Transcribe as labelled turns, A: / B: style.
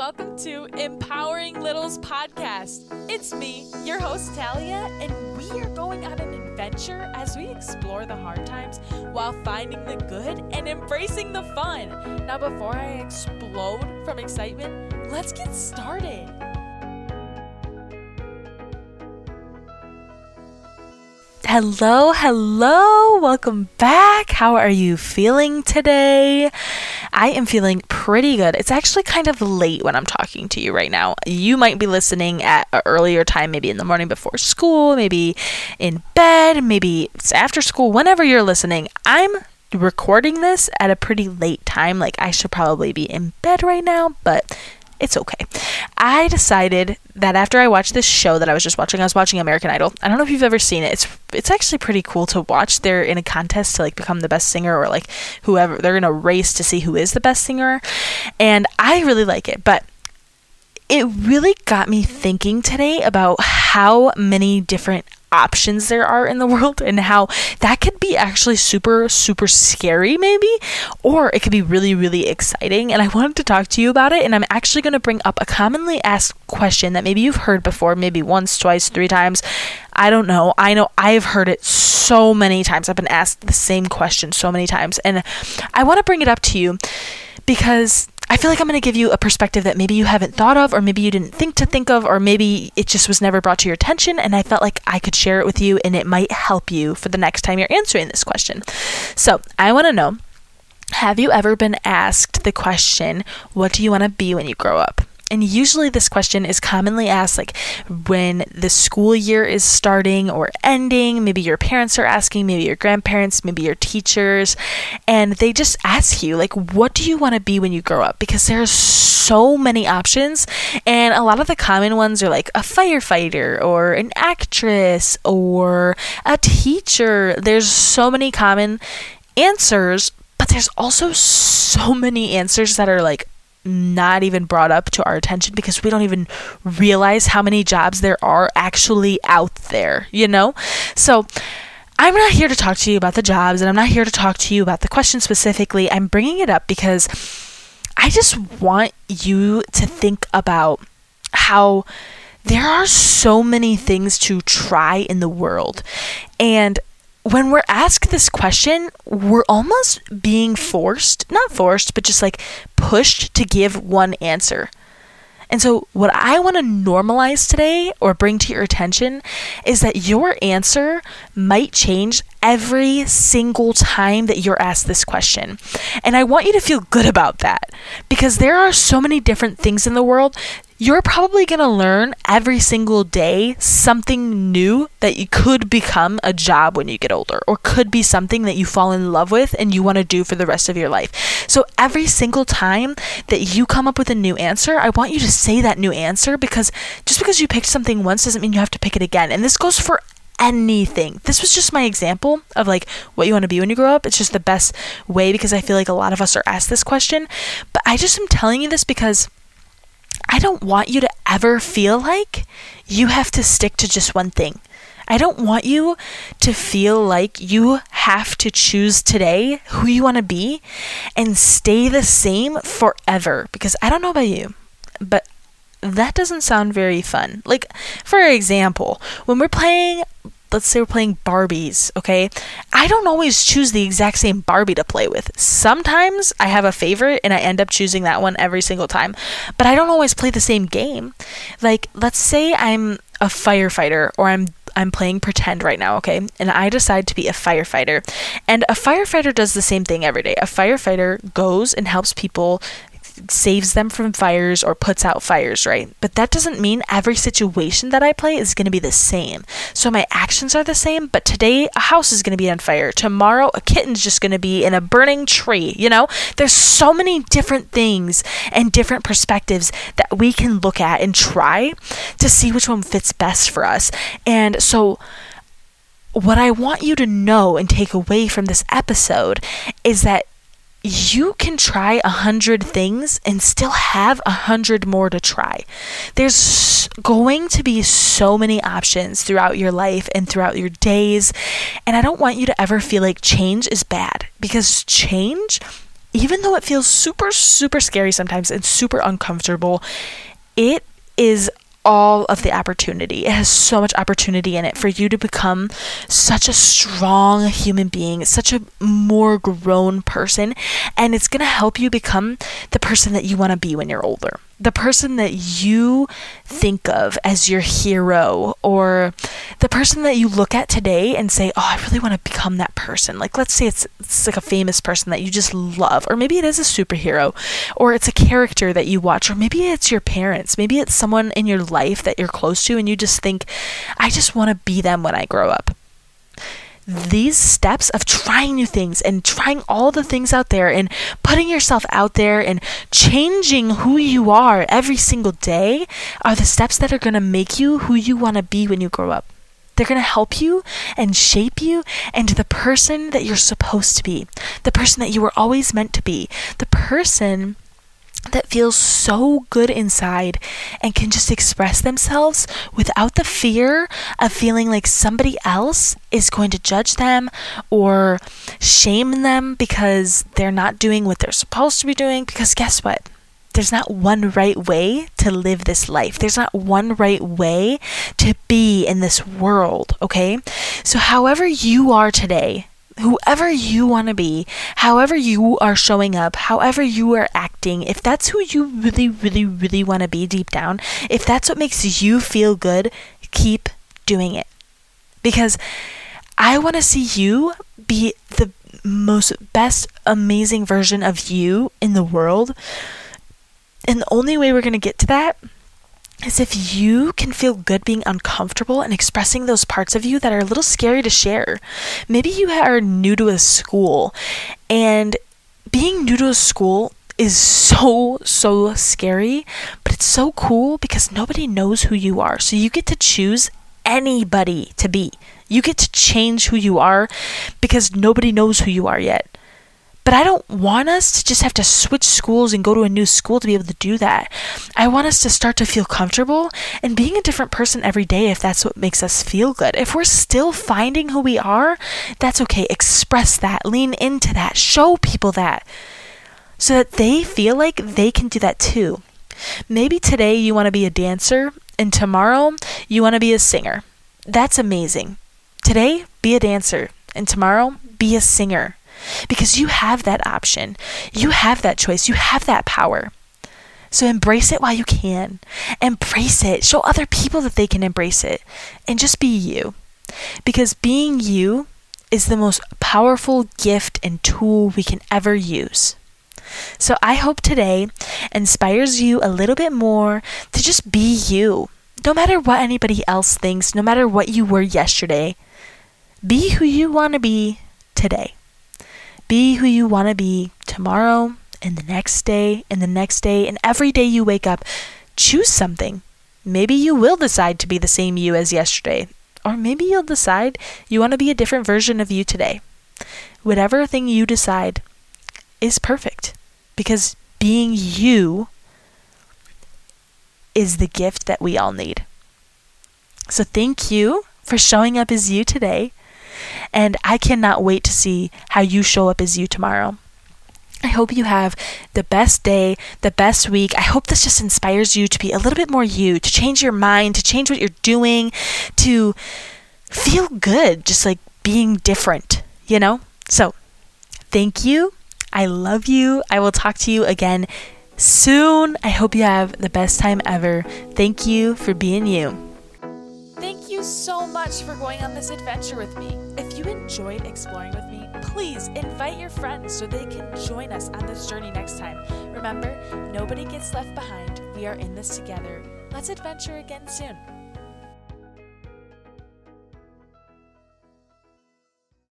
A: welcome to Empowering Littles Podcast. It's me, your host Talia, and we are going on an adventure as we explore the hard times while finding the good and embracing the fun. Now, before I explode from excitement, let's get started. Hello, hello, welcome back. How are you feeling today? I am feeling pretty good. It's actually kind of late when I'm talking to you right now. You might be listening at an earlier time, maybe in the morning before school, maybe in bed, maybe it's after school, whenever you're listening. I'm recording this at a pretty late time. Like, I should probably be in bed right now, but it's okay. I decided that after I watched this show that I was just watching, I was watching American Idol. I don't know if you've ever seen it. It's it's actually pretty cool to watch. They're in a contest to like become the best singer or like whoever they're in a race to see who is the best singer. And I really like it, but it really got me thinking today about how many different options there are in the world and how that could be actually super super scary maybe or it could be really really exciting. And I wanted to talk to you about it and I'm actually going to bring up a commonly asked question that maybe you've heard before maybe once twice three times. I don't know. I know I've heard it so many times. I've been asked the same question so many times. And I want to bring it up to you because I feel like I'm going to give you a perspective that maybe you haven't thought of, or maybe you didn't think to think of, or maybe it just was never brought to your attention. And I felt like I could share it with you and it might help you for the next time you're answering this question. So I want to know have you ever been asked the question, What do you want to be when you grow up? And usually, this question is commonly asked like when the school year is starting or ending. Maybe your parents are asking, maybe your grandparents, maybe your teachers. And they just ask you, like, what do you want to be when you grow up? Because there's so many options. And a lot of the common ones are like a firefighter or an actress or a teacher. There's so many common answers, but there's also so many answers that are like not even brought up to our attention because we don't even realize how many jobs there are actually out there, you know? So, I'm not here to talk to you about the jobs and I'm not here to talk to you about the question specifically. I'm bringing it up because I just want you to think about how there are so many things to try in the world. And when we're asked this question, we're almost being forced, not forced, but just like pushed to give one answer. And so, what I want to normalize today or bring to your attention is that your answer might change every single time that you're asked this question. And I want you to feel good about that because there are so many different things in the world you're probably going to learn every single day something new that you could become a job when you get older or could be something that you fall in love with and you want to do for the rest of your life. So every single time that you come up with a new answer, I want you to say that new answer because just because you picked something once doesn't mean you have to pick it again. And this goes for anything. This was just my example of like what you want to be when you grow up. It's just the best way because I feel like a lot of us are asked this question. But I just am telling you this because I don't want you to ever feel like you have to stick to just one thing. I don't want you to feel like you have to choose today who you want to be and stay the same forever because I don't know about you, but that doesn't sound very fun. Like, for example, when we're playing let's say we're playing Barbies, okay? I don't always choose the exact same Barbie to play with. Sometimes I have a favorite and I end up choosing that one every single time, but I don't always play the same game. Like, let's say I'm a firefighter or I'm I'm playing pretend right now, okay? And I decide to be a firefighter. And a firefighter does the same thing every day. A firefighter goes and helps people saves them from fires or puts out fires, right? But that doesn't mean every situation that I play is going to be the same. So my actions are the same, but today a house is going to be on fire. Tomorrow a kitten's just going to be in a burning tree, you know? There's so many different things and different perspectives that we can look at and try to see which one fits best for us. And so what I want you to know and take away from this episode is that you can try a hundred things and still have a hundred more to try. There's going to be so many options throughout your life and throughout your days. And I don't want you to ever feel like change is bad because change even though it feels super, super scary sometimes and super uncomfortable, it is all of the opportunity. It has so much opportunity in it for you to become such a strong human being, such a more grown person, and it's going to help you become the person that you want to be when you're older the person that you think of as your hero or the person that you look at today and say, "Oh, I really want to become that person." Like let's say it's it's like a famous person that you just love or maybe it is a superhero or it's a character that you watch or maybe it's your parents. Maybe it's someone in your life that you're close to and you just think, "I just want to be them when I grow up." These steps of trying new things and trying all the things out there and putting yourself out there and changing who you are every single day are the steps that are going to make you who you want to be when you grow up. They're going to help you and shape you into the person that you're supposed to be, the person that you were always meant to be, the person that feels so good inside and can just express themselves without the fear of feeling like somebody else is going to judge them or shame them because they're not doing what they're supposed to be doing. Because guess what? There's not one right way to live this life. There's not one right way to be in this world, okay? So, however you are today, whoever you want to be, however you are showing up, however you are acting, if that's who you really, really, really want to be deep down, if that's what makes you feel good, keep doing it. Because I want to see you be the most best, amazing version of you in the world. And the only way we're going to get to that is if you can feel good being uncomfortable and expressing those parts of you that are a little scary to share. Maybe you are new to a school and being new to a school is so, so scary, but it's so cool because nobody knows who you are. So you get to choose anybody to be. You get to change who you are because nobody knows who you are yet. But I don't want us to just have to switch schools and go to a new school to be able to do that. I want us to start to feel comfortable and being a different person every day if that's what makes us feel good. If we're still finding who we are, that's okay. Express that, lean into that, show people that so that they feel like they can do that too. Maybe today you want to be a dancer and tomorrow you want to be a singer. That's amazing. Today, be a dancer, and tomorrow, be a singer because you have that option. You have that choice. You have that power. So embrace it while you can. Embrace it. Show other people that they can embrace it. And just be you. Because being you is the most powerful gift and tool we can ever use. So I hope today inspires you a little bit more to just be you. No matter what anybody else thinks, no matter what you were yesterday, be who you want to be today. Be who you want to be tomorrow and the next day and the next day and every day you wake up. Choose something. Maybe you will decide to be the same you as yesterday, or maybe you'll decide you want to be a different version of you today. Whatever thing you decide is perfect because being you is the gift that we all need. So, thank you for showing up as you today. And I cannot wait to see how you show up as you tomorrow. I hope you have the best day, the best week. I hope this just inspires you to be a little bit more you, to change your mind, to change what you're doing, to feel good, just like being different, you know? So, thank you. I love you. I will talk to you again soon. I hope you have the best time ever. Thank you for being you
B: you so much for going on this adventure with me. If you enjoyed exploring with me, please invite your friends so they can join us on this journey next time. Remember, nobody gets left behind. We are in this together. Let's adventure again soon.